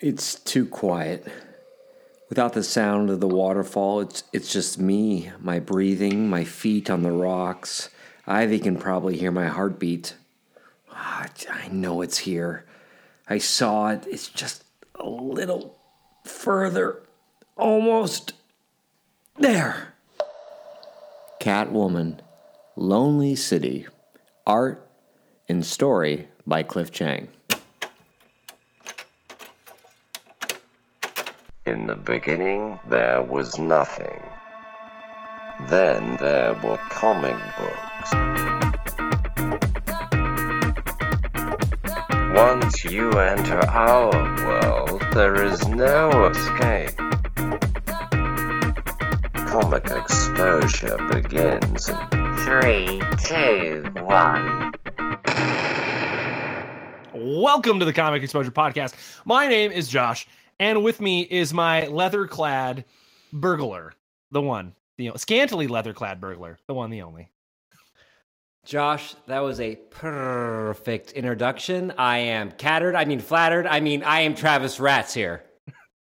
It's too quiet. Without the sound of the waterfall, it's it's just me, my breathing, my feet on the rocks. Ivy can probably hear my heartbeat. Ah, I know it's here. I saw it. It's just a little further. Almost there. Catwoman, Lonely City. Art and story by Cliff Chiang. In the beginning, there was nothing. Then there were comic books. Once you enter our world, there is no escape. Comic exposure begins in three, two, one. Welcome to the Comic Exposure Podcast. My name is Josh, and with me is my leather-clad burglar, the one, the scantily leather-clad burglar, the one, the only. Josh, that was a perfect introduction. I am cattered. I mean flattered. I mean I am Travis Rats here.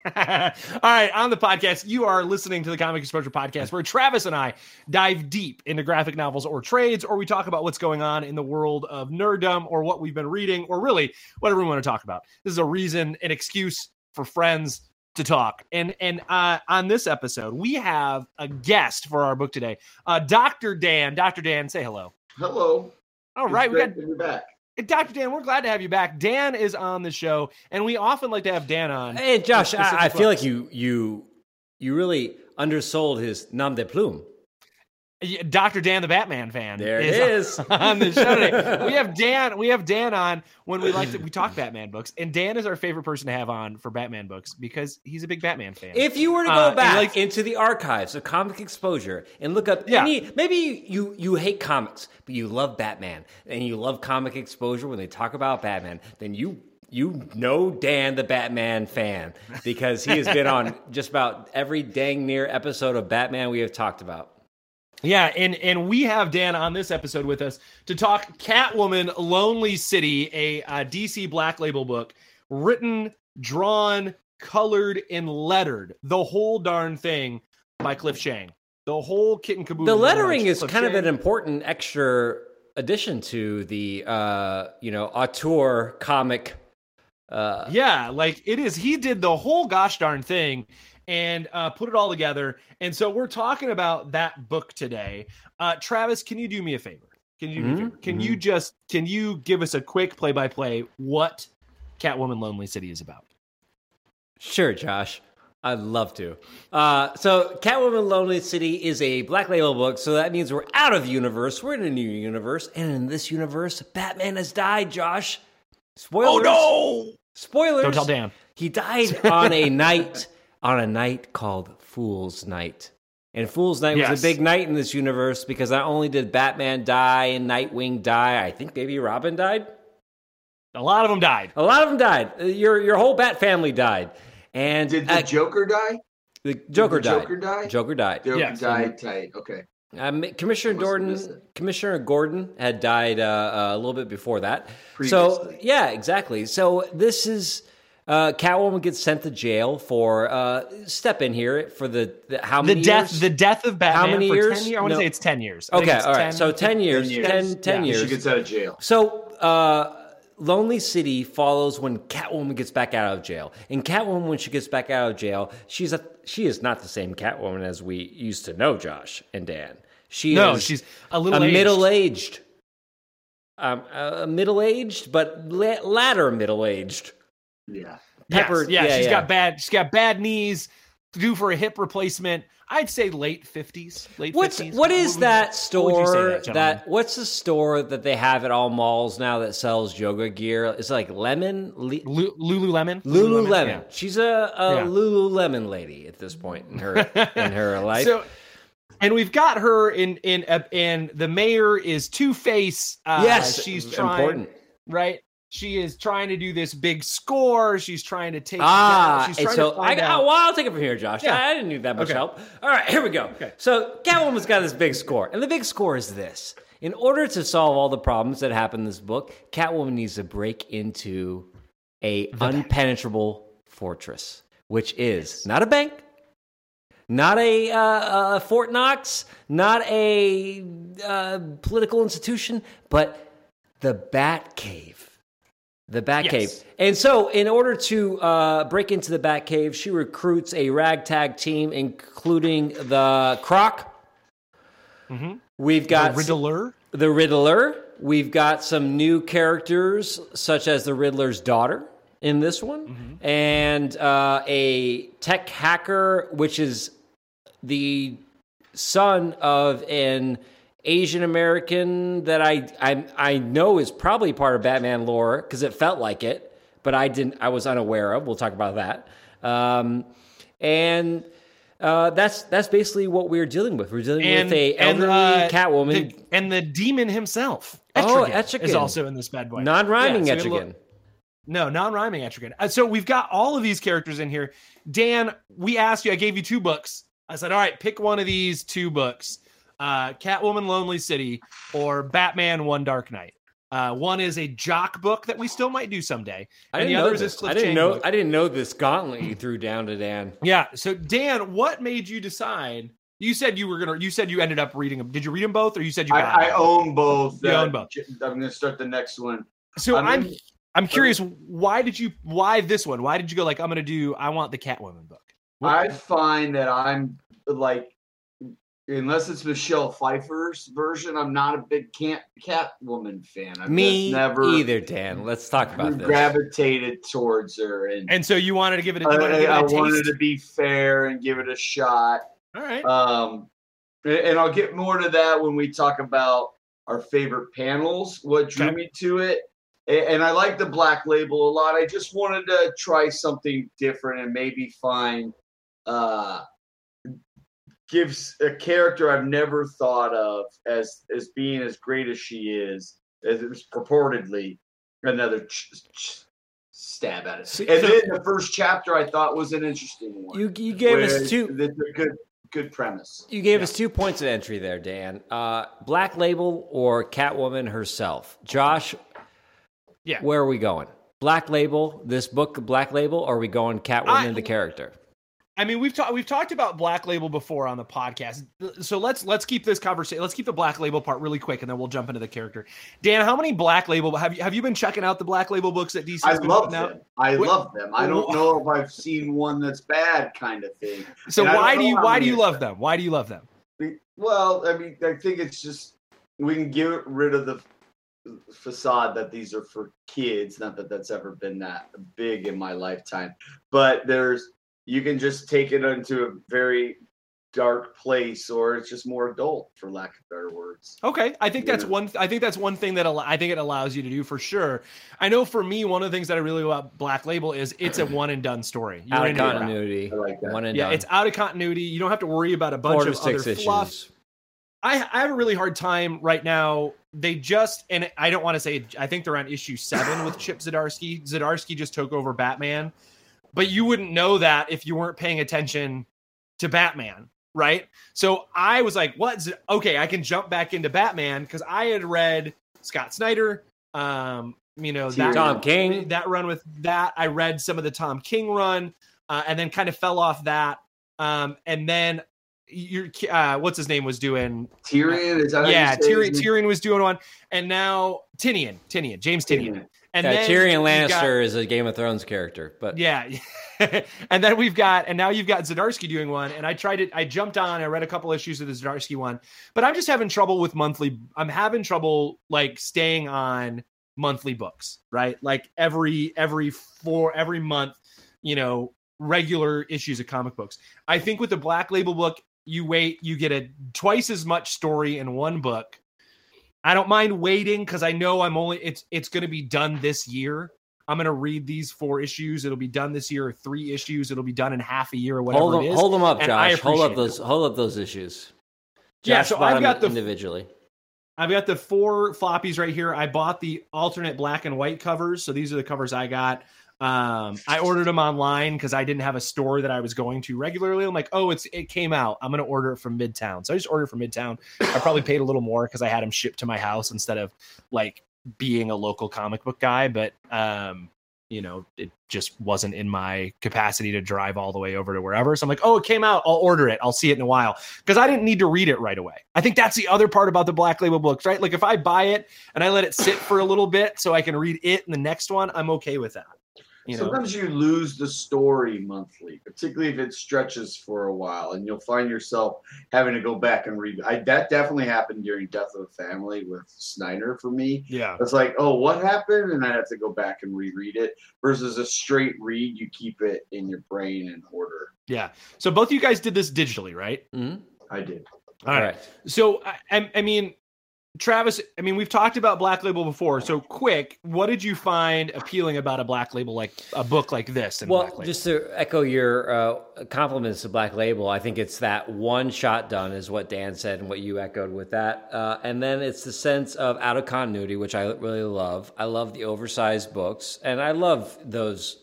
All right, on the podcast, you are listening to the Comic Exposure Podcast, where Travis and I dive deep into graphic novels or trades, or we talk about what's going on in the world of nerddom or what we've been reading, or really whatever we want to talk about. This is a reason, an excuse for friends to talk. And and uh, on this episode, we have a guest for our book today, uh, Dr. Dan. Dr. Dan, say hello. Hello. All It's right, we great got to be back. Dr. Dan. We're glad to have you back. Dan is on the show, and we often like to have Dan on. Hey Josh, I, I feel like you you you really undersold his nom de plume. Dr. Dan, the Batman fan. There it is is. on the show today. We have Dan. We have Dan on when we like to we talk Batman books, and Dan is our favorite person to have on for Batman books because he's a big Batman fan. If you were to go Uh, back like- into the archives of comic exposure and look up Yeah. any maybe you you hate comics, but you love Batman and you love comic exposure when they talk about Batman, then you you know Dan the Batman fan because he has been on just about every dang near episode of Batman we have talked about. Yeah, and and we have Dan on this episode with us to talk Catwoman: Lonely City, a uh, DC Black Label book, written, drawn, colored, and lettered. The whole darn thing by Cliff Chiang. The whole kit and caboodle. The lettering is Cliff kind of an important extra addition to the uh, you know auteur comic. Uh, Yeah, like it is. He did the whole gosh darn thing and uh, put it all together. And so we're talking about that book today. Uh, Travis, can you do me a favor? Can you do me a Mhm, favor? Can you just can you give us a quick play by play what Catwoman Lonely City is about? Sure, Josh. I'd love to. Uh, so, Catwoman Lonely City is a black label book, so that means we're out of the universe. We're in a new universe, and in this universe, Batman has died, Josh. Spoilers. Oh no! Spoilers. Don't tell Dan. He died on a night on a night called Fool's Night. And Fool's Night Yes. was a big night in this universe because not only did Batman die and Nightwing die, I think maybe Robin died. A lot of them died. A lot of them died. Uh, Your your whole Bat family died. And Did the uh, Joker die? the Joker the died. Joker die? Joker died. Joker Yes. died tight. Okay. Um, Commissioner Gordon. Commissioner Gordon had died uh, uh, a little bit before that. So yeah, exactly. So this is uh, Catwoman gets sent to jail for uh, step in here for the, the how The death, years? the death of Batman. many for years? 10 years? I want to No. say it's ten years. I okay, it's all right. 10, so ten years, 10 years. 10, 10 Yeah. years. She gets out of jail. So, uh, Lonely City follows when Catwoman gets back out of jail. And Catwoman, when she gets back out of jail, she's a she is not the same Catwoman as we used to know, Josh and Dan. She No, is she's a little a aged. middle aged, um, uh, middle aged, but la- latter middle aged. Yeah. Pepper. Yes, yeah, yeah, she's yeah. got bad. She's got bad knees. Due for a hip replacement. I'd say late fifties. Late What's 50s. what is would- that would you store that, that, what's the store that they have at all malls now that sells yoga gear? It's like Lemon Le- Lu- Lululemon? Lululemon. Yeah. She's a, a Yeah. Lululemon lady at this point in her in her life. So, and we've got her in in uh, and the mayor is Two Face. Uh, yes, she's trying important. right. She is trying to do this big score. She's trying to take. Ah, she's trying so to I, I, well, I'll take it from here, Josh. Yeah. I didn't need that much Okay. help. All right, here we go. Okay. So Catwoman's got this big score, and the big score is this: in order to solve all the problems that happen in this book, Catwoman needs to break into a unpenetrable fortress, which is not a bank, not a, uh, a Fort Knox, not a uh, political institution, but the Bat Cave. The Bat Yes. Cave. And so, in order to uh, break into the Bat Cave, she recruits a ragtag team, including the Croc. We've got the Riddler. the Riddler. We've got some new characters, such as the Riddler's daughter in this one, and uh, a tech hacker, which is the son of an Asian American that I I, I know is probably part of Batman lore because it felt like it, but I didn't. I was unaware of. We'll talk about that. Um, and uh, that's that's basically what we're dealing with. We're dealing And with a and, elderly uh, Catwoman. the- and the demon himself. Oh, Etrigan Etrigan. is also in this bad boy. Non-rhyming Yeah, so we have a Etrigan. No, non-rhyming Etrigan. Uh, so we've got all of these characters in here. Dan, we asked you. I gave you two books. I said, all right, pick one of these two books: uh, Catwoman, Lonely City, or Batman, One Dark Night. Uh, one is a jock book that we still might do someday, I and the know other is this. this Cliff I didn't Chiang know. book. I didn't know this gauntlet you threw down to Dan. Yeah. So Dan, what made you decide? You said you were gonna. You said you ended up reading them. Did you read them both, or you said you? Got I, I own both. You Uh, own both. j- I'm gonna start the next one. So I I'm mean- I'm curious. Why did you? Why this one? Why did you go like I'm gonna do? I want the Catwoman book. I find that I'm like, unless it's Michelle Pfeiffer's version, I'm not a big cat Catwoman fan. I've Me just never either, Dan. Let's talk about this. gravitated towards her, and, And so you wanted to give it. A, I, wanted to give it a I taste? wanted to be fair and give it a shot. All right. Um, and- and I'll get more to that when we talk about our favorite panels, what drew Okay. me to it. And I like the black label a lot. I just wanted to try something different and maybe find uh gives a character I've never thought of as as being as great as she is, as it was purportedly another ch- ch- stab at it. See, and so- then the first chapter I thought was an interesting one. You you gave us two. It's a good good premise. You gave us two points of entry there, Dan. Uh, Black Label or Catwoman herself. Josh, Yeah. where are we going? Black Label, this book, Black Label, or are we going Catwoman I- the character? I mean, we've talked we've talked about Black Label before on the podcast. So let's let's keep this conversation. Let's keep the Black Label part really quick, and then we'll jump into the character. Dan, how many Black Label have you have you been checking out the Black Label books at DC? I love putting out? them. I Wait, love them. I don't know if I've seen one that's bad, kind of thing. So And why do you why do you love been. them? Why do you love them? Well, I mean, I think it's just we can get rid of the facade that these are for kids. Not that that's ever been that big in my lifetime, but there's you can just take it into a very dark place, or it's just more adult, for lack of better words. Okay, I think that's Yeah. one. I think that's one thing that al- I think it allows you to do for sure. I know for me, one of the things that I really love about Black Label is it's a one and done story. You're Out of into it now. continuity. I like that. One and Yeah, done. it's out of continuity. You don't have to worry about a bunch Four of six other issues. fluff. I, I have a really hard time right now. They just and I don't want to say I think they're on issue seven with Chip Zdarsky. Zdarsky just took over Batman, but you wouldn't know that if you weren't paying attention to Batman, right? So I was like, "What? Z- Okay, I can jump back into Batman because I had read Scott Snyder, um, you know that Tom King. that run with that. I read some of the Tom King run, uh, and then kind of fell off that. Um, and then your uh, what's his name was doing Tyrion is that yeah, Tyrion. Tyrion was doing one, and now Tynion, Tynion, James Tynion, Tyrion. And Yeah, Tyrion you've got- Lannister is a Game of Thrones character, but yeah, and then we've got, and now you've got Zdarsky doing one, and I tried it. I jumped on, I read a couple issues of the Zdarsky one, but I'm just having trouble with monthly. I'm having trouble like staying on monthly books, right? Like every every four every month, you know, regular issues of comic books. I think with the Black Label book, you wait, you get a twice as much story in one book. I don't mind waiting because I know I'm only it's it's going to be done this year. I'm going to read these four issues. It'll be done this year, or three issues. It'll be done in half a year, or whatever hold them, it is. hold them up, and Josh. Hold up those, hold up those issues. Yeah, so I've got the- individually. I've got the four floppies right here. I bought the alternate black and white covers, so these are the covers I got. Um, I ordered them online because I didn't have a store that I was going to regularly. I'm like, oh, it's it came out. I'm gonna order it from Midtown. So I just ordered from Midtown. I probably paid a little more because I had them shipped to my house instead of like being a local comic book guy. But um, you know, it just wasn't in my capacity to drive all the way over to wherever. So I'm like, oh, it came out. I'll order it. I'll see it in a while because I didn't need to read it right away. I think that's the other part about the Black Label books, right? Like if I buy it and I let it sit for a little bit so I can read it and the next one, I'm okay with that. You know? Sometimes you lose the story monthly, particularly if it stretches for a while, and you'll find yourself having to go back and read. I that definitely happened during Death of a Family with Snyder for me. Yeah. It's like, oh, what happened? And I have to go back and reread it versus a straight read. You keep it in your brain in order. Yeah. So both of you guys did this digitally, right? Mhm. I did. All right. Correct. So I, I, I mean, Travis, I mean, we've talked about Black Label before. So quick, what did you find appealing about a Black Label like a book like this? in Well, just to echo your uh, compliments to Black Label, I think it's that one shot done is what Dan said and what you echoed with that, uh, and then it's the sense of out of continuity, which I really love. I love the oversized books, and I love those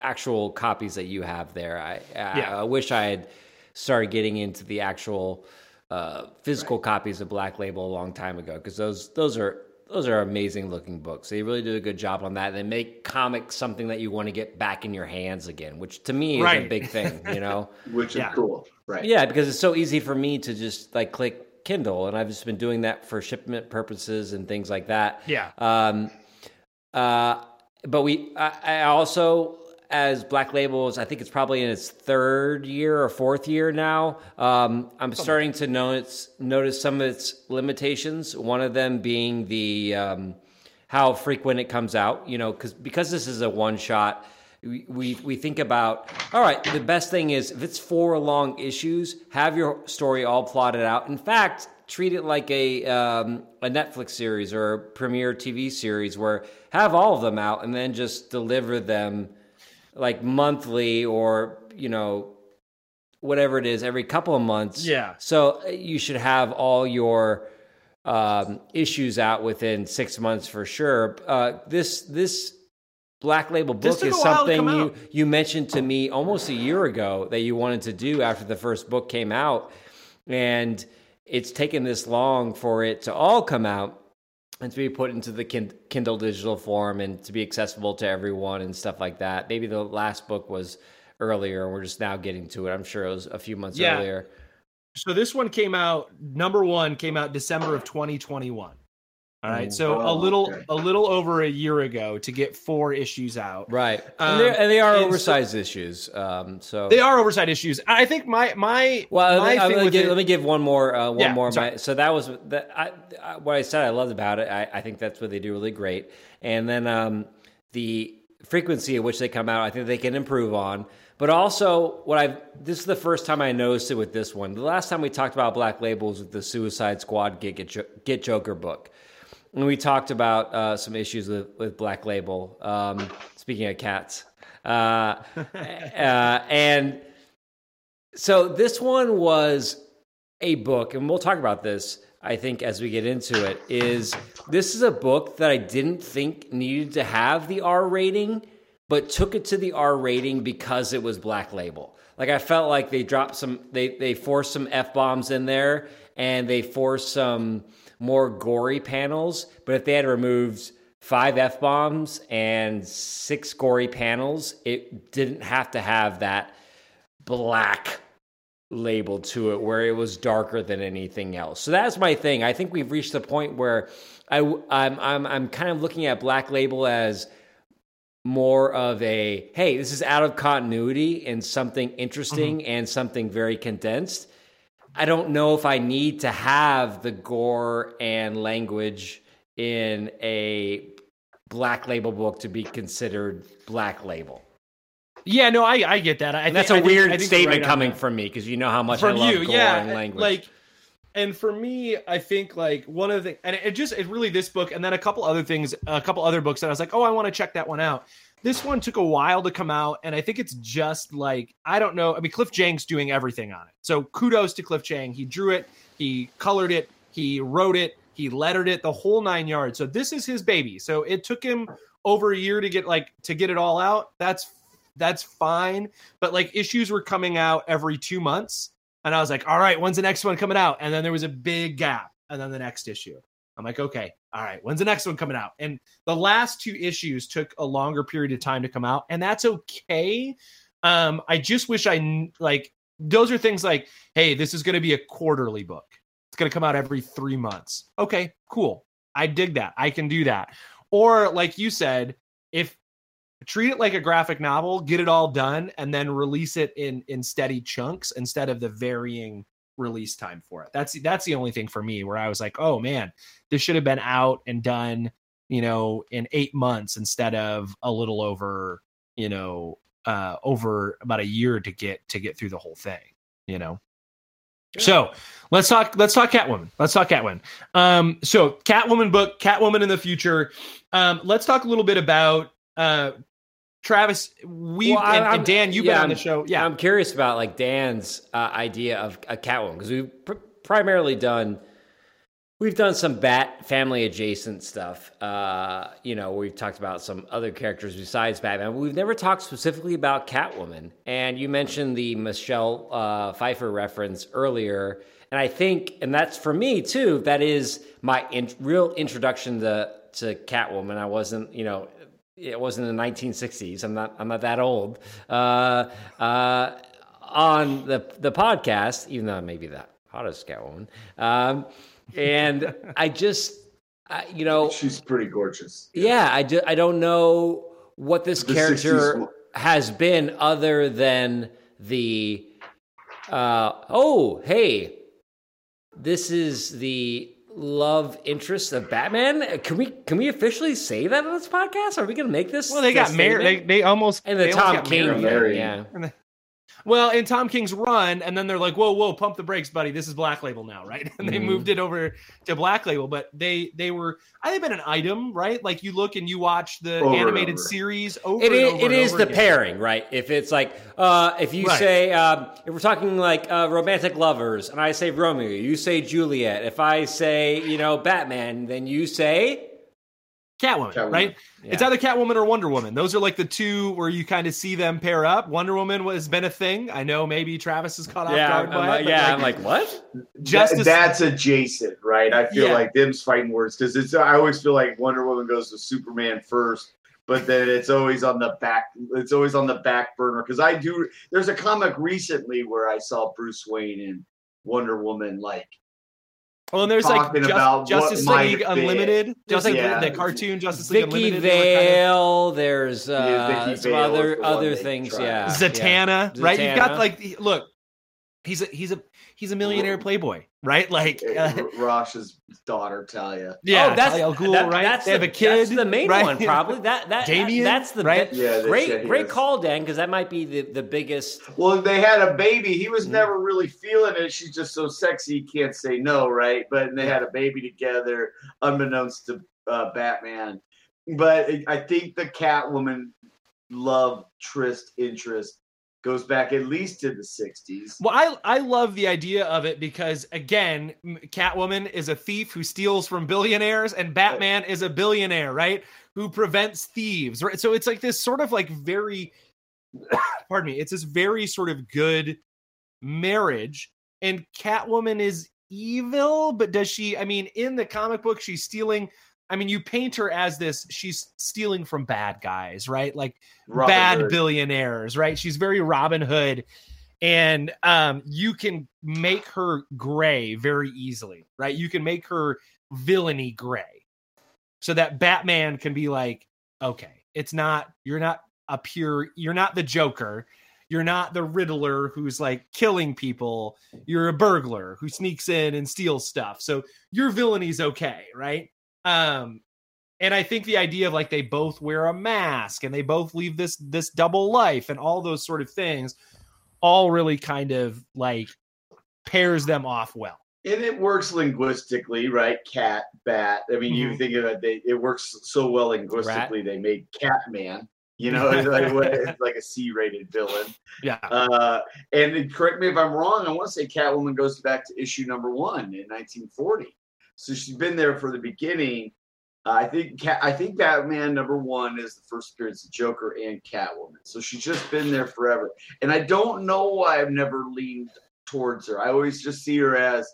actual copies that you have there. I I, Yeah. I wish I had started getting into the actual uh, physical copies of Black Label a long time ago because those those are those are amazing looking books. They really do a good job on that. They make comics something that you want to get back in your hands again, which to me is a big thing. You know, Which Yeah. is cool. Right. yeah, because it's so easy for me to just like click Kindle, and I've just been doing that for shipment purposes and things like that. yeah. Um, uh, but we, I, I also, as Black Labels, I think it's probably in its third year or fourth year now. Um, I'm starting to notice notice some of its limitations. One of them being the um, how frequent it comes out. You know, because because this is a one shot. We, we we think about all right. The best thing is if it's four long issues, have your story all plotted out. In fact, treat it like a um, a Netflix series or a premiere TV series, where have all of them out and then just deliver them like monthly or you know whatever it is every couple of months. Yeah. So uh, you should have all your um, issues out within six months for sure. Uh, this this Black Label book is a while to something you out. you mentioned to me almost a year ago that you wanted to do after the first book came out, and it's taken this long for it to all come out and to be put into the Kindle digital form and to be accessible to everyone and stuff like that. Maybe the last book was earlier, and we're just now getting to it. I'm sure it was a few months Yeah. earlier. So this one came out. Number one came out December of 2021. All right. So a Oh, little okay. a little over a year ago to get four issues out. Right, Um, and, they're, and they are and so- oversized issues. Um, so They are oversized issues. I think my my Well, my let, me, thing let, give, it- let me give one more. Uh, one Yeah, more. My, so that was that. I, I, what I said I loved about it. I, I think that's what they do really great. And then um, the frequency at which they come out, I think they can improve on. But also, what I've this is the first time I noticed it with this one. The last time we talked about Black Labels with the Suicide Squad Get Get, Get Joker book, and we talked about uh, some issues with, with Black Label. Um, speaking of cats, uh, uh, and so this one was a book, and we'll talk about this. I think as we get into it, is this is a book that I didn't think needed to have the R rating, but took it to the R rating because it was Black Label. Like I felt like they dropped some, they they forced some f bombs in there, and they forced some more gory panels. But if they had removed five f bombs and six gory panels, it didn't have to have that black label to it where it was darker than anything else. So that's my thing. I think we've reached the point where I I'm I'm I'm kind of looking at Black Label as more of a hey, this is out of continuity and something interesting mm-hmm. and something very condensed. I don't know if I need to have the gore and language in a black label book to be considered black label. Yeah, no, I I get that. I that's think- a I weird think statement right coming from me because you know how much I love you, gore yeah, and language. like. And for me, I think like one of the things, and it just it really this book, and then a couple other things, a couple other books that I was like, oh, I want to check that one out. This one took a while to come out, and I think it's just like I don't know. I mean, Cliff Chiang's doing everything on it, so kudos to Cliff Chiang. He drew it, he colored it, he wrote it, he lettered it, the whole nine yards. So this is his baby. So it took him over a year to get like to get it all out. That's that's fine, but like issues were coming out every two months. And I was like, all right, when's the next one coming out? And then there was a big gap, and then the next issue. I'm like, okay, all right, when's the next one coming out? And the last two issues took a longer period of time to come out, and that's okay. Um, I just wish I like those are things like, hey, this is going to be a quarterly book. It's going to come out every three months. Okay, cool. I dig that. I can do that. Or like you said, if treat it like a graphic novel, get it all done, and then release it in in steady chunks instead of the varying release time for it. That's that's the only thing for me where I was like, oh man, this should have been out and done, you know, in eight months instead of a little over, you know, uh over about a year to get to get through the whole thing, you know. So let's talk. Let's talk Catwoman. Let's talk Catwoman. Um, so Catwoman book, Catwoman in the future. Um, let's talk a little bit about uh, Travis. We Well, and, and Dan. You've yeah, been on the show. Yeah, I'm curious about like Dan's uh, idea of a Catwoman because we've pr- primarily done we've done some Bat family adjacent stuff. Uh, you know, we've talked about some other characters besides Batman. But we've never talked specifically about Catwoman. And you mentioned the Michelle uh, Pfeiffer reference earlier, and I think, and that's for me too. That is my in- real introduction to to Catwoman. I wasn't, you know, it wasn't in the 1960s. I'm not. I'm not that old. Uh, uh, on the the podcast, even though I may be that hot as Catwoman, um, and I just, I, you know, She's pretty gorgeous. yeah, I, do, I don't know what this The character 60s. has been other than the uh, oh hey, this is the love interest of Batman. Can we can we officially say that on this podcast? Are we going to make this? well, they got married. They, they almost and the they Tom King, married. married. yeah. Well, in Tom King's run, and then they're like, "Whoa, whoa, pump the brakes, buddy! This is Black Label now, right?" And they Mhm. moved it over to Black Label, but they they were I think been an item, right? Like you look and you watch the Over animated over. series over. It and is, over it and is over the again. pairing, right? If it's like, uh, if you Right. say, um, if we're talking like uh, romantic lovers, and I say Romeo, you say Juliet. If I say, you know, Batman, then you say, Catwoman, Catwoman. right? It's either Catwoman or Wonder Woman. Those are like the two where you kind of see them pair up. Wonder Woman has been a thing. I know maybe Travis is caught off yeah, guard I'm, by like, it. yeah, like, I'm like, what? Justice. That's adjacent, right? I feel Yeah. like them's fighting words because it's. I always feel like Wonder Woman goes to Superman first, but then it's always on the back. It's always on the back burner because I do. There's a comic recently where I saw Bruce Wayne and Wonder Woman like well, and there's like Just- Justice League. Unlimited, just like like- the, the cartoon Justice League Vicky Unlimited. they were kind of- Vale. There's uh, Yeah, Vicky some Vale is other other things. Yeah, Zatanna, yeah. right? You've got like look, he's a he's a he's a millionaire playboy, right? Like uh, uh, Rosh's daughter, Talia. yeah, oh, that's Talia al Ghul, that- right? That's they have the, a kid, That's the main right? one, probably. That that, Damian, that that's the right? bi- Yeah, great said great was- call, Dan, because that might be the the biggest. Well, they had a baby. He was Mhm. never really feeling it. She's just so sexy, he can't say no, right? But they had a baby together, unbeknownst to uh, Batman. But I think the Catwoman love tryst interest goes back at least to the '60s. Well, I I love the idea of it because again, Catwoman is a thief who steals from billionaires, and Batman is a billionaire, right? Who prevents thieves, right? So it's like this sort of like very, pardon me, it's this very sort of good marriage, and Catwoman is evil, but does she? I mean, in the comic book, she's stealing. I mean, you paint her as this. She's stealing from bad guys, right? Like Robin bad Hood. billionaires, right? She's very Robin Hood. And um, you can make her gray very easily, right? You can make her villainy gray so that Batman can be like, okay, it's not, you're not a pure, you're not the Joker. You're not the Riddler who's like killing people. You're a burglar who sneaks in and steals stuff. So your villainy okay, right? Um, and I think the idea of like they both wear a mask and they both leave this this double life and all those sort of things all really kind of like pairs them off well. and it works linguistically, right? Cat, bat. I mean, you Mhm. think of it, they, it works so well linguistically. They made Catman. You know, it's like, what- it's like a C-rated villain. Yeah. Uh, and correct me if I'm wrong. I want to say Catwoman goes back to issue number one in 1940. So she's been there for the beginning. Uh, I think Cat, I think Batman number one is the first appearance of Joker and Catwoman. So she's just been there forever. And I don't know why I've never leaned towards her. I always just see her as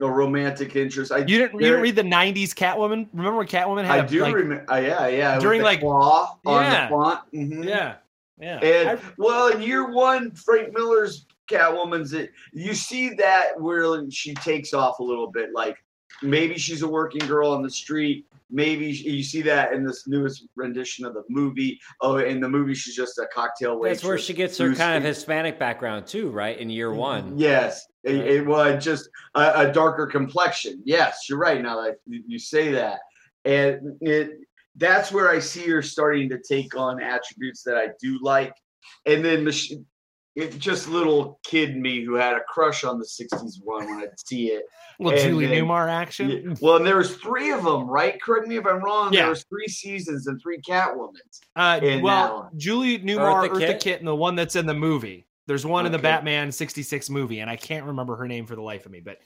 a romantic interest. I You didn't you didn't read the '90s Catwoman? Remember when Catwoman had I a, do like, remember. Uh, yeah, yeah. during, like- claw on Yeah. the font. Mhm. Yeah, yeah. And I- well, in year one, Frank Miller's Catwoman's it. You see that where she takes off a little bit. Like maybe she's a working girl on the street. Maybe you see that in this newest rendition of the movie. Oh, in the movie, she's just a cocktail waitress. That's where she gets her kind of Hispanic background too, right? In year mm-hmm. one. Yes, it, Right. it was just a, a darker complexion. Yes, you're right. Now that you say that, and it that's where I see her starting to take on attributes that I do like, and then it just little kid me who had a crush on the '60s one when I'd see it. little and Julie then- Newmar action. Yeah, Well, and there was three of them, right? Correct me if I'm wrong. Yeah. There was three seasons and three Catwomans. Uh, well. Julie Newmar, Eartha Eartha, Kitt? Kitt, and the one that's in the movie. There's one in the Batman '66 movie, and I can't remember her name for the life of me. But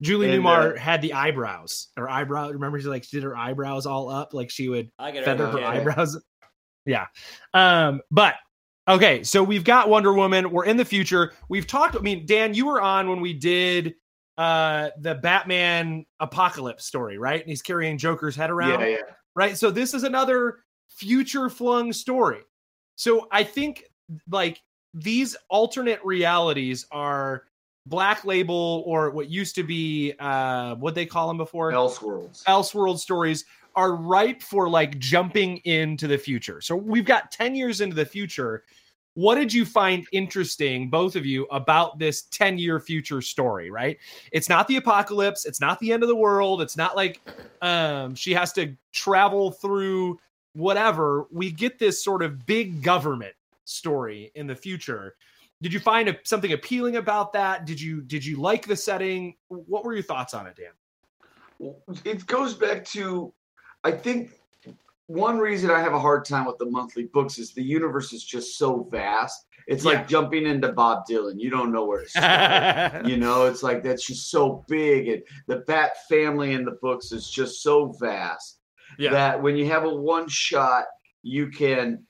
Julie And, Newmar uh, had the eyebrows. Her eyebrow. Remember, she like she did her eyebrows all up, like she would I feather her yeah. eyebrows. Yeah. Um, but okay, so we've got Wonder Woman. We're in the future. We've talked. I mean, Dan, you were on when we did uh the Batman apocalypse story, right? And he's carrying Joker's head around Yeah, yeah. right? So this is another future flung story. So I think like these alternate realities are Black Label or what used to be uh what they call them before Elseworlds. Elseworld stories are ripe for like jumping into the future. So we've got 10 years into the future. What did you find interesting, both of you, about this 10 year future story, right? It's not the apocalypse, it's not the end of the world, it's not like um, she has to travel through whatever. We get this sort of big government story in the future. Did you find a, something appealing about that? Did you did you like the setting? What were your thoughts on it, Dan? it goes back to i think one reason i have a hard time with the monthly books is the universe is just so vast it's Yeah. like jumping into bob dylan you don't know where to start you know it's like that's just so big and the bat family in the books is just so vast Yeah. that when you have a one shot you can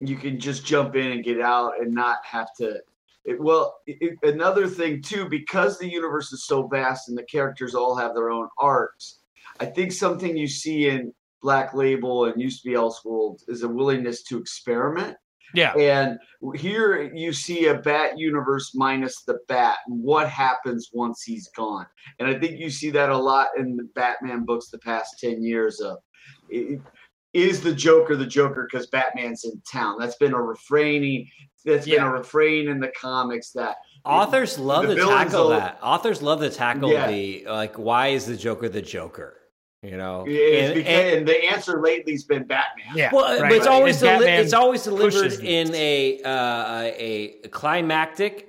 you can just jump in and get out and not have to it, well it, another thing too because the universe is so vast and the characters all have their own arcs i think something you see in black label and used to be elseworld is a willingness to experiment yeah. and here you see a bat universe minus the bat. and What happens once he's gone? And I think you see that a lot in the Batman books the past 10 years of i- is the Joker the Joker because Batman's in town? That's been a refraining that's been a refrain in the comics that Authors love to tackle will- that. Authors love to tackle Yeah. the like, why is the Joker the Joker? You know, And- because, and- and, the answer lately's been Batman. Yeah. well, right, but it's always deli- it's always delivered in a uh, a climactic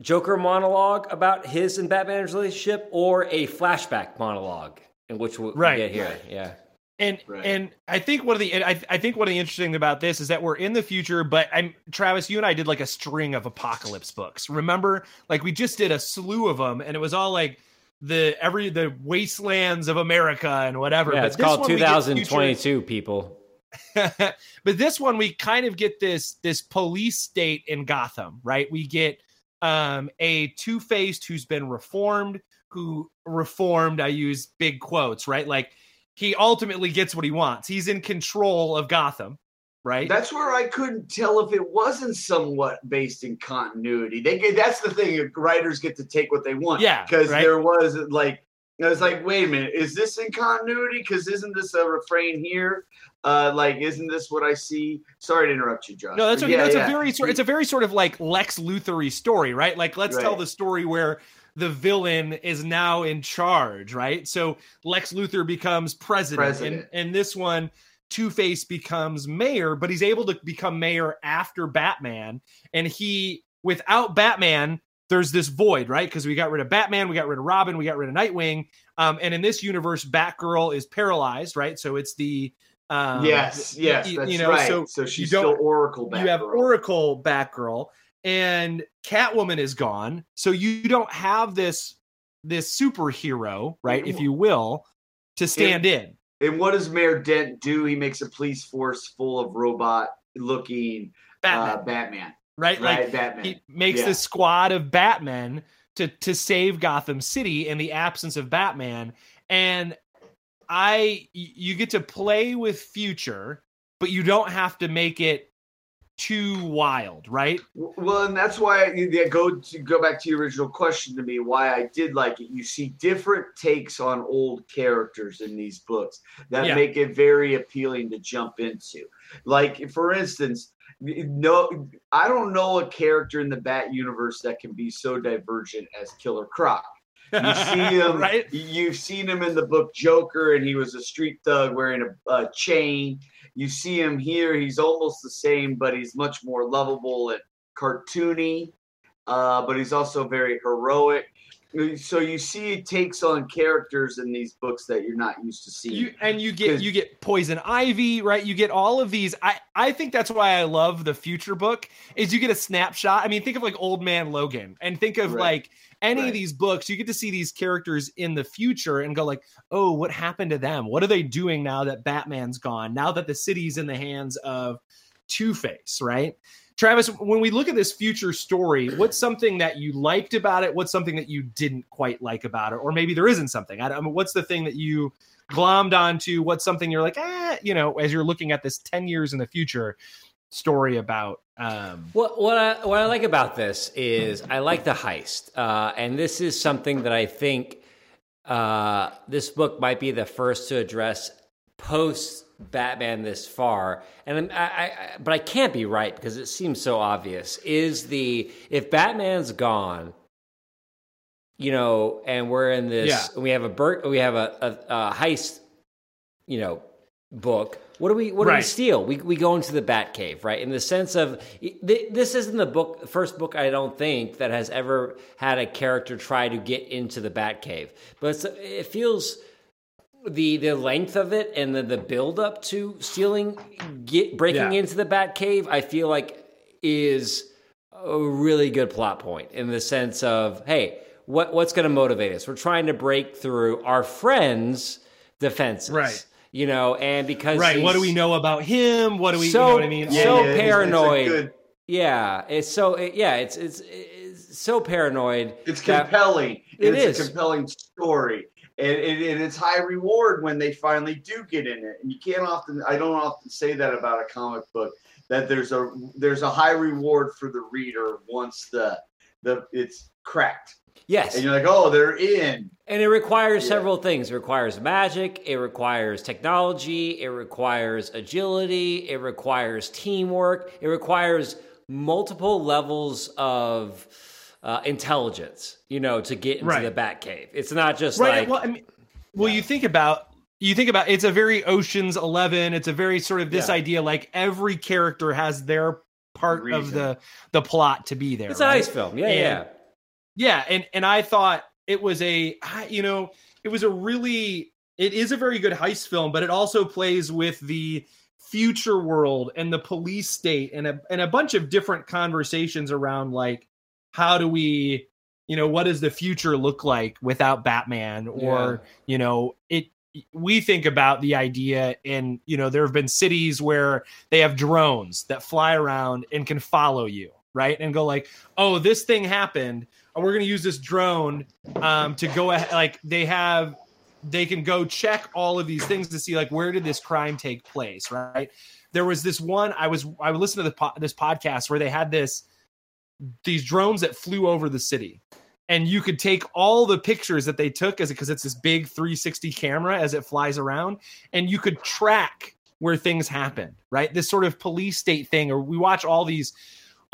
Joker monologue about his and Batman's relationship, or a flashback monologue in which we Right. get here. Yeah, And Right. and I think one of the I, I think one of the interesting about this is that we're in the future, but I'm Travis, you and I did like a string of apocalypse books. Remember, like we just did a slew of them, and it was all like the every the wastelands of America and whatever. yeah. But It's called one we get future- 2022. People. but this one we kind of get this this police state in Gotham, right? We get um a two-faced who's been reformed, who reformed, I use big quotes, right? Like he ultimately gets what he wants. He's in control of Gotham, right? That's where I couldn't tell if it wasn't somewhat based in continuity. They get that's the thing. Writers get to take what they want. Yeah, because right. there was like I was like, wait a minute, is this in continuity? Because isn't this a refrain here? Uh, like, isn't this what I see? Sorry to interrupt you, Josh. No, that's okay. yeah, that's yeah. a very sort. It's a very sort of like Lex Luthor story, right? Like, let's tell the story where the villain is now in charge, right? So Lex Luthor becomes president, President. and and this one, Two Face becomes mayor, but he's able to become mayor after Batman, and he without Batman. There's this void, right? Because we got rid of Batman, we got rid of Robin, we got rid of Nightwing, um, and in this universe, Batgirl is paralyzed, right? So it's the um, yes, yes, you- that's you know, right. so So, she's you still Oracle. you have Oracle Batgirl and Catwoman is gone. So you don't have this this superhero, right, if you will, to stand in. And what does Mayor Dent do? He makes a police force full of robot-looking Batman, uh, Batman. right? Right, Like Batman. he makes Yeah. this squad of Batmen to to save Gotham City in the absence of Batman and I you get to play with future but you don't have to make it too wild, right? Well, and that's why I go to go back to your original question to me why I did like it. You see different takes on old characters in these books that Yeah. make it very appealing to jump into. Like for instance, no I don't know a character in the Bat universe that can be so divergent as Killer Croc. You see him, right? You've seen him in the book Joker, and he was a street thug wearing a, a chain. You see him here; he's almost the same, but he's much more lovable and cartoony. Uh, but he's also very heroic. So you see, he takes on characters in these books that you're not used to seeing. You and you get you get poison ivy, right? You get all of these. I I think that's why I love the future book is you get a snapshot. I mean, think of like Old Man Logan and think of Right. like any Right. of these books. You get to see these characters in the future and go like, oh, what happened to them? What are they doing now that Batman's gone? Now that the city's in the hands of Two Face, right? Travis, when we look at this future story, what's something that you liked about it? What's something that you didn't quite like about it? Or maybe there isn't something. I, don't- I mean, what's the thing that you glommed onto? What's something you're like, eh, you know, as you're looking at this 10 years in the future story about um What what I what I like about this is I like the heist, uh, and this is something that I think uh, this book might be the first to address post Batman this far. And I, I, I, but I can't be right because it seems so obvious. Is the if Batman's gone, you know, and we're in this, Yeah. we have a Bert, we have a, a, a heist, you know, book. What do we what do we steal? We we go into the Batcave, right? In the sense of this isn't the book, the first book I don't think that has ever had a character try to get into the Batcave, but it's, it feels the the length of it and the the build up to stealing, get breaking Yeah. into the Batcave. I feel like is a really good plot point in the sense of hey, what what's going to motivate us? We're trying to break through our friends' defenses, Right. You know, and because right, what do we know about him? What do we So- you know what I mean? Yeah, so it's- it's paranoid. good- Yeah, it's so it, yeah, it's, it's it's so paranoid. It's compelling. It it's is. a compelling story. And, and, and it's high reward when they finally do get in it. And you can't often I don't often say that about a comic book that there's a there's a high reward for the reader once the the it's cracked. yes, And you're like, "Oh, they're in." And it requires Yeah. several things. It requires magic, it requires technology, it requires agility, it requires teamwork, it requires multiple levels of uh, intelligence, you know, to get into Right. the Batcave. It's not just right like well i mean well you think about you think about it's a very oceans 11 it's a very sort of this Yeah. idea like every character has their part of the the plot to be there it's a right? heist film. Yeah, And- yeah. yeah and and i thought it was a you know it was a really it is a very good heist film but it also plays with the future world and the police state and a and a bunch of different conversations around like how do we you know what does the future look like without batman? Or you know it we think about the idea and you know there have been cities where they have drones that fly around and can follow you right? And go like oh this thing happened we're going to use this drone um, to go ahead like they have they can go check all of these things to see like where did this crime take place right? There was this one i was i would listen to the po- this podcast where they had this these drones that flew over the city. And you could take all the pictures that they took as because it's this big 360 camera as it flies around and you could track where things happen right? This sort of police state thing or we watch all these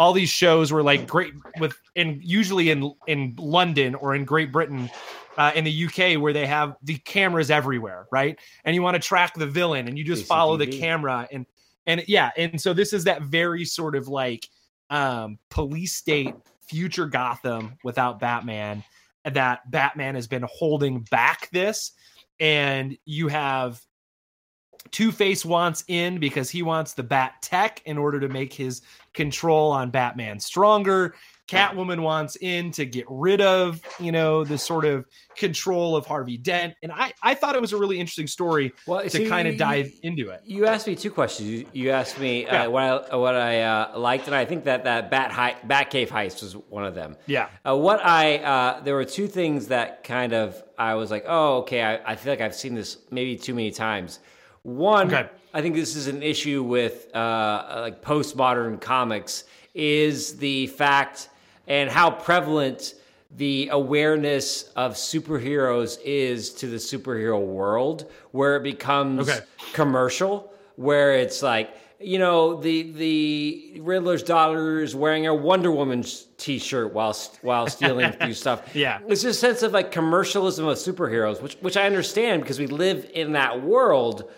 all these shows were like great with and usually in in london or in great britain uh, in the uk where they have the cameras everywhere right? And you want to track the villain and you just follow the camera and and yeah and so this is that very sort of like um police state future gotham without batman that batman has been holding back this. And you have Two Face wants in because he wants the Bat Tech in order to make his control on Batman stronger. Catwoman wants in to get rid of, you know, the sort of control of Harvey Dent. And I, I thought it was a really interesting story Well, to kind of dive into it. You asked me two questions. You, you asked me Yeah. uh, what I, what I uh, liked, and I think that that Bat hei- Batcave heist was one of them. Yeah. Uh, what I uh, there were two things that kind of I was like, oh, okay. I, I feel like I've seen this maybe too many times. One, Okay. I think this is an issue with uh, like postmodern comics is the fact and how prevalent the awareness of superheroes is to the superhero world, where it becomes Okay. commercial, where it's like you know the the Riddler's daughter is wearing a Wonder Woman t-shirt while while stealing through stuff. Yeah. it's just a sense of like commercialism of superheroes, which which I understand because we live in that world.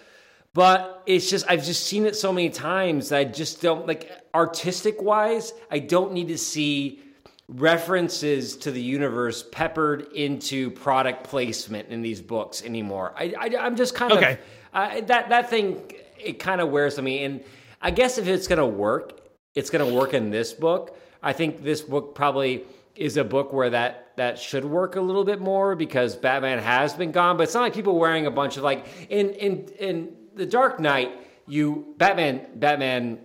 But it's just I've just seen it so many times that I just don't like artistic wise. I don't need to see references to the universe peppered into product placement in these books anymore. I, I I'm just kind Okay. of uh, that that thing it kind of wears on me. And I guess if it's gonna work, it's gonna work in this book. I think this book probably is a book where that that should work a little bit more because Batman has been gone. But it's not like people wearing a bunch of like in in in the Dark Knight. You Batman Batman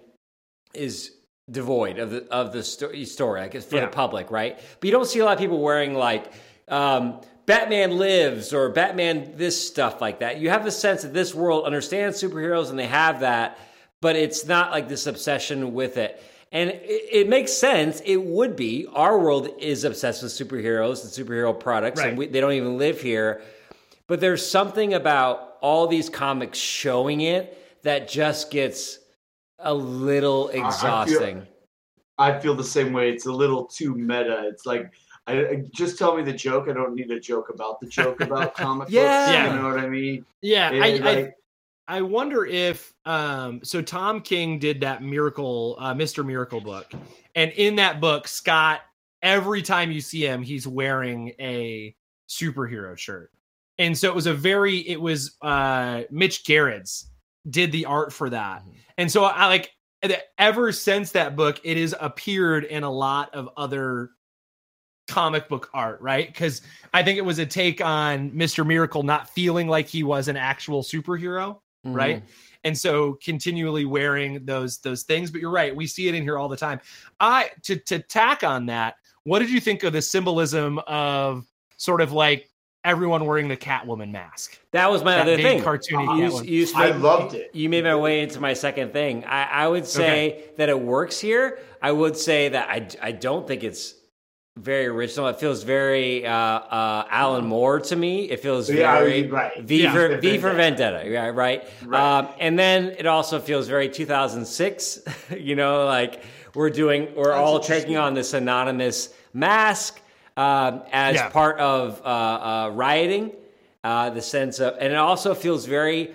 is devoid of the of the sto- story, I guess, for Yeah. the public, right? But you don't see a lot of people wearing like um, Batman Lives or Batman this stuff like that. You have the sense that this world understands superheroes and they have that, but it's not like this obsession with it. And it, it makes sense. It would be. Our world is obsessed with superheroes and superhero products, Right. and we, they don't even live here. But there's something about all these comics showing it that just gets a little I feel- exhausting. I feel the same way. It's a little too meta. It's like, I, I- just tell me the joke. I don't need a joke about the joke about comic Yeah. books. Yeah. You know what I mean? Yeah, And, I, I like, I wonder if um so Tom King did that miracle uh Mr. Miracle book. And in that book Scott every time you see him he's wearing a superhero shirt. And so it was a very it was uh Mitch Gerads did the art for that. And so I like ever since that book it has appeared in a lot of other comic book art, right? Cuz I think it was a take on Mr. Miracle not feeling like he was an actual superhero right and so continually wearing those those things but you're right we see it in here all the time i to to tack on that what did you think of the symbolism of sort of like everyone wearing the catwoman mask That was my That other big thing. cartoony You- you I made- loved it. You made my way into my second thing. I, I would say that it works here. I would say that I, I don't think it's very original. It feels very uh, uh, Alan Moore to me. It feels Yeah, very right. V, Yeah. for, v for Vendetta, yeah, right? Right. Um, and then it also feels very 2006. you know, like we're doing, we're all taking on this anonymous mask um, as Yeah. part of uh, uh, rioting. Uh, the sense of, and it also feels very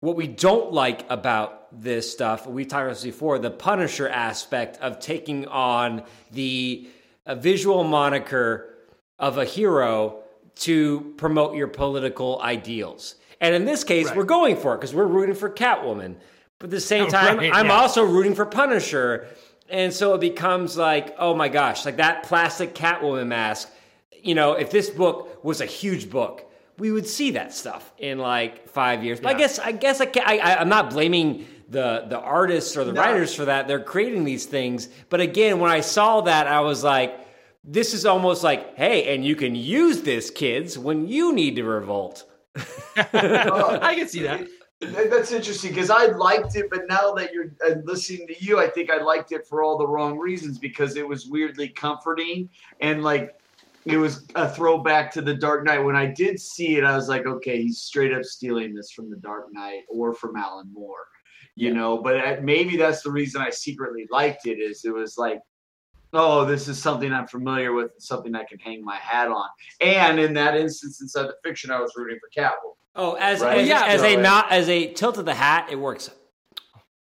what we don't like about this stuff, we talked about this before, the Punisher aspect of taking on the visual moniker of a hero to promote your political ideals. And in this case, Right. we're going for it because we're rooting for Catwoman. But at the same time, right, I'm yeah. also rooting for Punisher. And so it becomes like, oh my gosh, like that plastic Catwoman mask. You know, if this book was a huge book, we would see that stuff in like five years. But I guess I guess I, ca I, I I'm not blaming the the artists or the No. writers for that. They're creating these things. But again, when I saw that, I was like, this is almost like, hey, and you can use this, kids, when you need to revolt. i can see that That- That's interesting because I liked it, but now that you're uh, listening to you, I think I liked it for all the wrong reasons because it was weirdly comforting and like it was a throwback to the Dark Knight. When I did see it, I was like, okay, he's straight up stealing this from the Dark Knight or from Alan Moore, you know. But uh, maybe that's the reason I secretly liked it is it was like, oh, this is something I'm familiar with, something I can hang my hat on. And in that instance, inside the fiction, I was rooting for Catwoman. Oh, as Right. as, Yeah. as a So, not as a tilt of the hat, it works.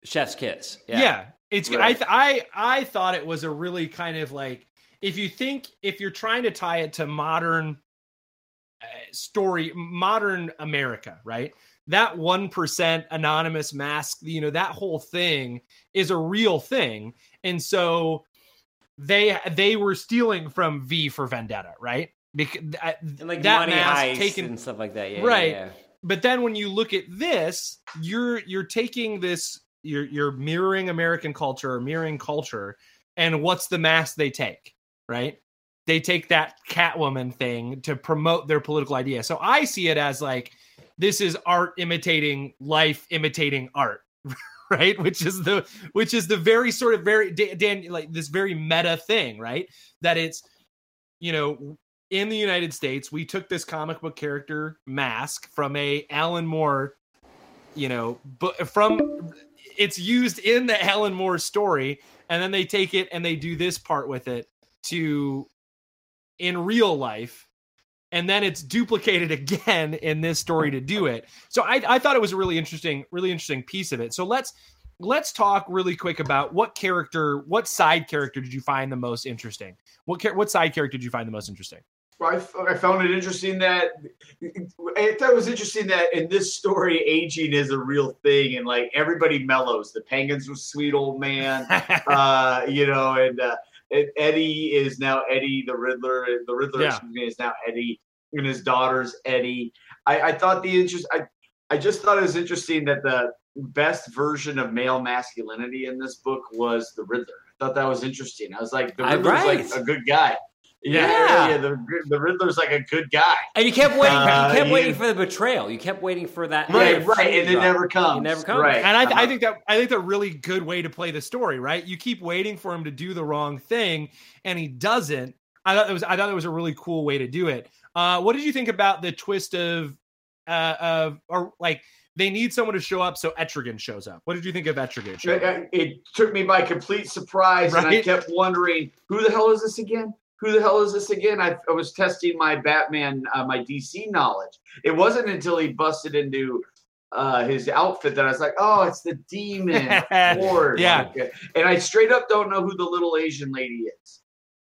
Chef's kiss. yeah, yeah it's I, Right. th- I i thought it was a really kind of like if you think if you're trying to tie it to modern uh, story modern america right that 1% anonymous mask you know that whole thing is a real thing and so they they were stealing from V for Vendetta, right? Because and like that money mask taken and stuff like that. Yeah, Right. Yeah, but then when you look at this, you're you're taking this you're you're mirroring American culture or mirroring culture, and what's the mask they take, right? They take that Catwoman thing to promote their political idea. So I see it as like this is art imitating life, imitating art, right? Which is the which is the very sort of very Dan like this very meta thing, right? That it's you know in the United States, we took this comic book character mask from a Alan Moore, you know, but from it's used in the Alan Moore story, and then they take it and they do this part with it to in real life, and then it's duplicated again in this story to do it. So I, I thought it was a really interesting, really interesting piece of it. So let's let's talk really quick about what character, what side character did you find the most interesting? What what side character did you find the most interesting? I, I found it interesting that I thought it was interesting that in this story, aging is a real thing, and like everybody mellows. The Penguins was sweet old man, uh, you know, and, uh, and Eddie is now Eddie the Riddler. The Riddler Yeah. me, is now Eddie, and his daughter's Eddie. I, I thought the interest. I I just thought it was interesting that the best version of male masculinity in this book was the Riddler. I thought that was interesting. I was like, the Riddler's right. like a good guy. Yeah, Yeah. yeah, the, the Riddler's like a good guy. And you kept waiting. Uh, you kept you- waiting for the betrayal. You kept waiting for that. Right, that right, and it never comes. It never comes. Right. and I, I Uh-huh. think that I think that really good way to play the story, right? You keep waiting for him to do the wrong thing, and he doesn't. I thought it was I thought it was a really cool way to do it. Uh, what did you think about the twist of uh, of or like they need someone to show up, so Etrigan shows up? What did you think of Etrigan? It, it took me by complete surprise, and I kept wondering, who the hell is this again? Who the hell is this again? I, I was testing my Batman, uh, my DC knowledge. It wasn't until he busted into uh, his outfit that I was like, oh, it's the demon. of course. Yeah. Okay. And I straight up don't know who the little Asian lady is.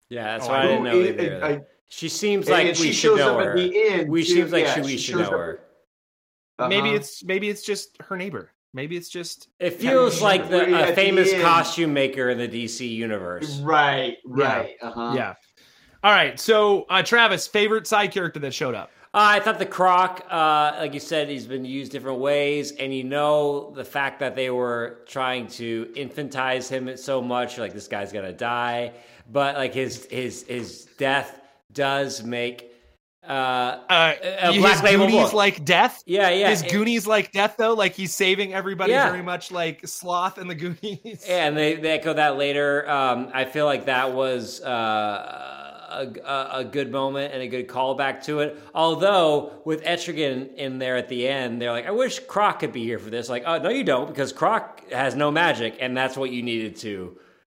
Yeah, that's Oh, why I didn't know Who- either. I- she seems and like we she should shows know up her. at the end. we too. seems like Yeah, should, we she should know her. Maybe uh-huh. it's maybe it's just her neighbor. Maybe it's just It feels like the a famous end. costume maker in the DC universe. right, right. Uh-huh. yeah. All right, so uh, Travis, favorite side character that showed up. Uh, I thought the Croc, uh, like you said, he's been used different ways, and you know the fact that they were trying to infantize him so much, like this guy's gonna die, but like his his his death does make uh, Uh, a his Black Label Goonies book. like death. yeah yeah His it- Goonies like death though, like he's saving everybody Yeah. very much like Sloth and the Goonies. Yeah, and they, they echo that later. Um, I feel like that was uh, a, a, a good moment and a good callback to it. Although with Etrigan in there at the end, they're like, "I wish Croc could be here for this." Like, oh no, you don't, because Croc has no magic, and that's what you needed to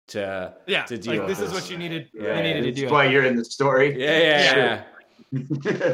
to yeah, to deal like with this is what you needed. Yeah, you needed to do. why It. you're in the story. Yeah, yeah, Sure. yeah.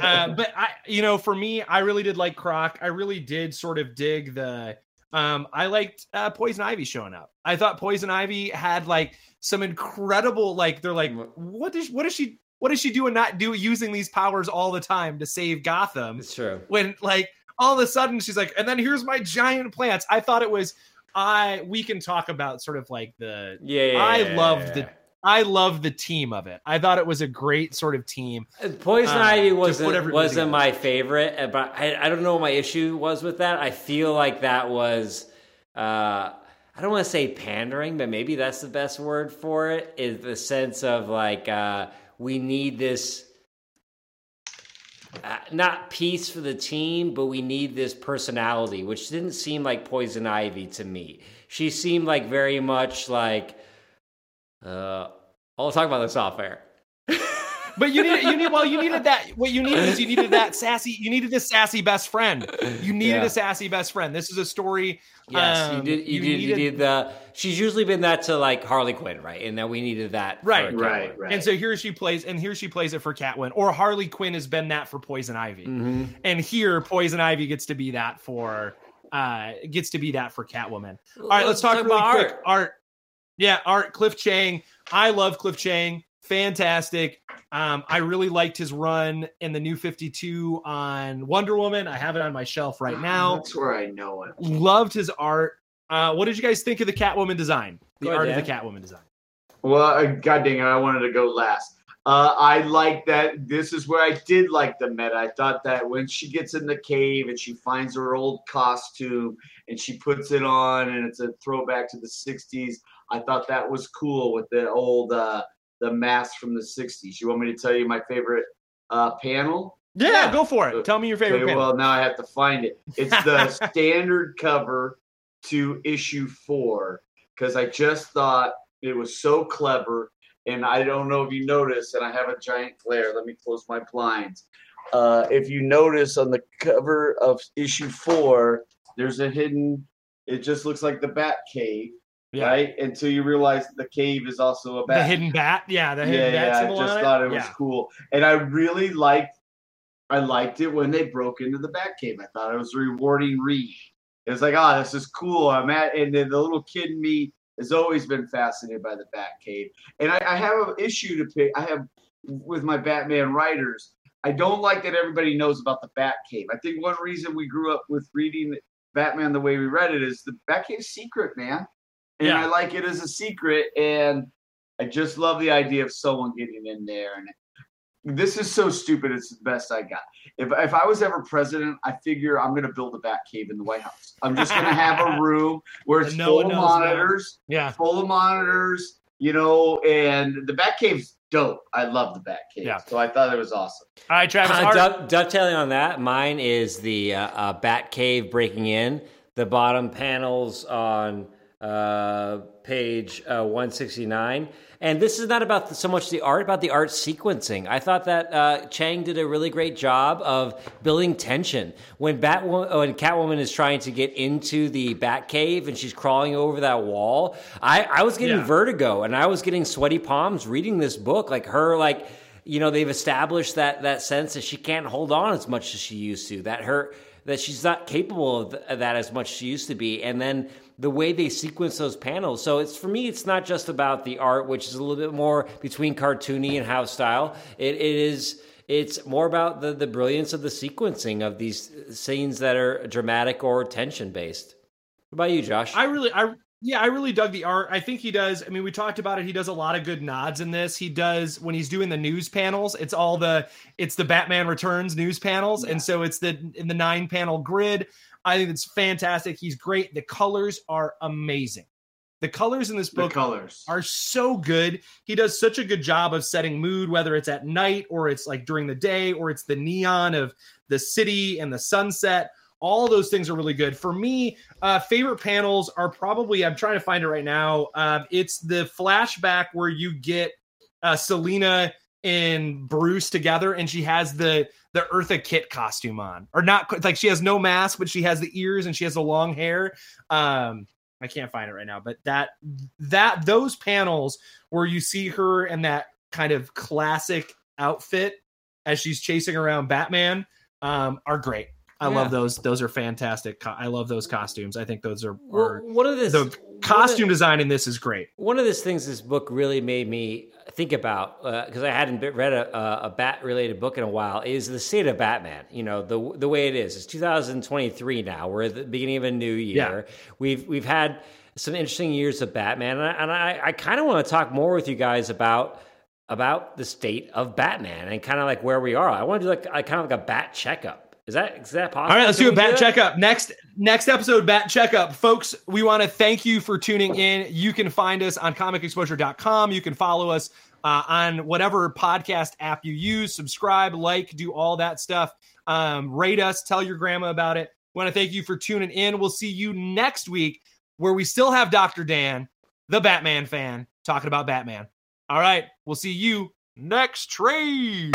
Uh, but I, you know, for me, I really did like Croc. I really did sort of dig the. Um, I liked uh, Poison Ivy showing up. I thought Poison Ivy had like some incredible, like they're like, what is what is she what is she doing? Not do using these powers all the time to save Gotham? It's true. when like all of a sudden she's like, and then here's my giant plants. I thought it was I we can talk about sort of like the Yeah, yeah, I loved the I love the team of it. I thought it was a great sort of team. Poison uh, Ivy wasn't wasn't my favorite, uh, but I, I don't know what my issue was with that. I feel like that was. Uh, I don't want to say pandering, but maybe that's the best word for it. Is the sense of like uh, we need this, uh, not peace for the team, but we need this personality, which didn't seem like Poison Ivy to me. She seemed like very much like. Uh, I'll talk about this off air. But you need you need well you needed that what you needed is you needed that sassy you needed this sassy best friend. You needed Yeah. a sassy best friend. This is a story. Yes, um, you did. You, did. You did the. She's usually been that to like Harley Quinn, right? And that we needed that, Right, Catwoman. Right, right. And so here she plays, and here she plays it for Catwin, or Harley Quinn has been that for Poison Ivy, Mhm. and here Poison Ivy gets to be that for uh gets to be that for Catwoman. All right, let's, talk, really about quick. Art. Yeah, Art Cliff Chiang. I love Cliff Chiang. Fantastic. Um, I really liked his run in the new 52 on Wonder Woman. I have it on my shelf right now. That's where I know it. Loved his art. Uh, what did you guys think of the Catwoman design? The Go ahead, art of Dan. the Catwoman design. Well, uh, God dang it, I wanted to go last. Uh, I like that. This is where I did like the meta. I thought that when she gets in the cave and she finds her old costume and she puts it on and it's a throwback to the 60s, I thought that was cool with the old uh, the mask from the 60s. You want me to tell you my favorite uh, panel? Yeah, Yeah. go for it. Tell me your favorite. Okay, panel. well, now I have to find it. It's the standard cover to issue four because I just thought it was so clever. And I don't know if you notice, and I have a giant glare. Let me close my blinds. Uh, if you notice on the cover of issue four, there's a hidden. It just looks like the Bat Cave, Yeah. right? Until you realize the cave is also a bat the hidden bat. Yeah, the yeah, hidden bat yeah. I just on it. thought it was yeah. cool, and I really liked. I liked it when they broke into the Batcave. I thought it was a rewarding read. It was like, oh, this is cool. I'm at, and then the little kid in me has always been fascinated by the Batcave. And I, I have an issue to pick. I have with my Batman writers. I don't like that everybody knows about the Batcave. I think one reason we grew up with reading Batman the way we read it is the Batcave's secret, man. And Yeah. I like it as a secret. And I just love the idea of someone getting in there. And this is so stupid. It's the best I got. If, if I was ever president, I figure I'm going to build a bat cave in the White House. I'm just going to have a room where it's no full of knows about monitors, Yeah. full of monitors, you know, and the bat cave's dope. I love the bat cave. Yeah. So I thought it was awesome. All right, Travis. Uh, Art- dove- dovetailing on that, mine is the uh, uh, Bat Cave breaking in. The bottom panels on uh, page uh, 169. And this is not about so much the art, about the art sequencing. I thought that uh, Chiang did a really great job of building tension. When Batwoman, when Catwoman is trying to get into the Batcave and she's crawling over that wall, I, I was getting Yeah. vertigo and I was getting sweaty palms reading this book. Like her, like you know they've established that that sense that she can't hold on as much as she used to that her that she's not capable of, of that as much as she used to be and then the way they sequence those panels so it's for me it's not just about the art which is a little bit more between cartoony and house style it, it is it's more about the, the brilliance of the sequencing of these scenes that are dramatic or tension based what about you josh I really, I yeah, I really dug the art. I think he does. I mean, we talked about it. He does a lot of good nods in this. He does when he's doing the news panels. It's all the it's the Batman Returns news panels, and so it's the in the nine panel grid. I think it's fantastic. He's great. The colors are amazing. The colors in this book colors. are so good. He does such a good job of setting mood, whether it's at night or it's like during the day or it's the neon of the city and the sunset. All those things are really good. For me, uh, favorite panels are probably, I'm trying to find it right now. Um, it's the flashback where you get uh, Selina and Bruce together and she has the the Eartha Kitt costume on. Or not like she has no mask, but she has the ears and she has the long hair. Um, I can't find it right now, but that that those panels where you see her in that kind of classic outfit as she's chasing around Batman um, are great. I Yeah. love those. Those are fantastic. I love those costumes. I think those are, well, are one of this the costume design in this is great. one of these things this book really made me think about uh, because I hadn't read a, a, bat related book in a while is the state of Batman. You know the the way it is. It's 2023 now. We're at the beginning of a new year. We've we've had some interesting years of Batman, and I, and I, I kind of want to talk more with you guys about about the state of Batman and kind of like where we are. I want to do like I kind of like a bat checkup. Is that is that possible? All right, let's do a bat checkup. Next next episode, bat checkup. Folks, we want to thank you for tuning in. You can find us on comicexposure.com. You can follow us uh, on whatever podcast app you use. Subscribe, like, do all that stuff. Um, rate us, tell your grandma about it. We want to thank you for tuning in. We'll see you next week where we still have Dr. Dan, the Batman fan, talking about Batman. All right, we'll see you next trade.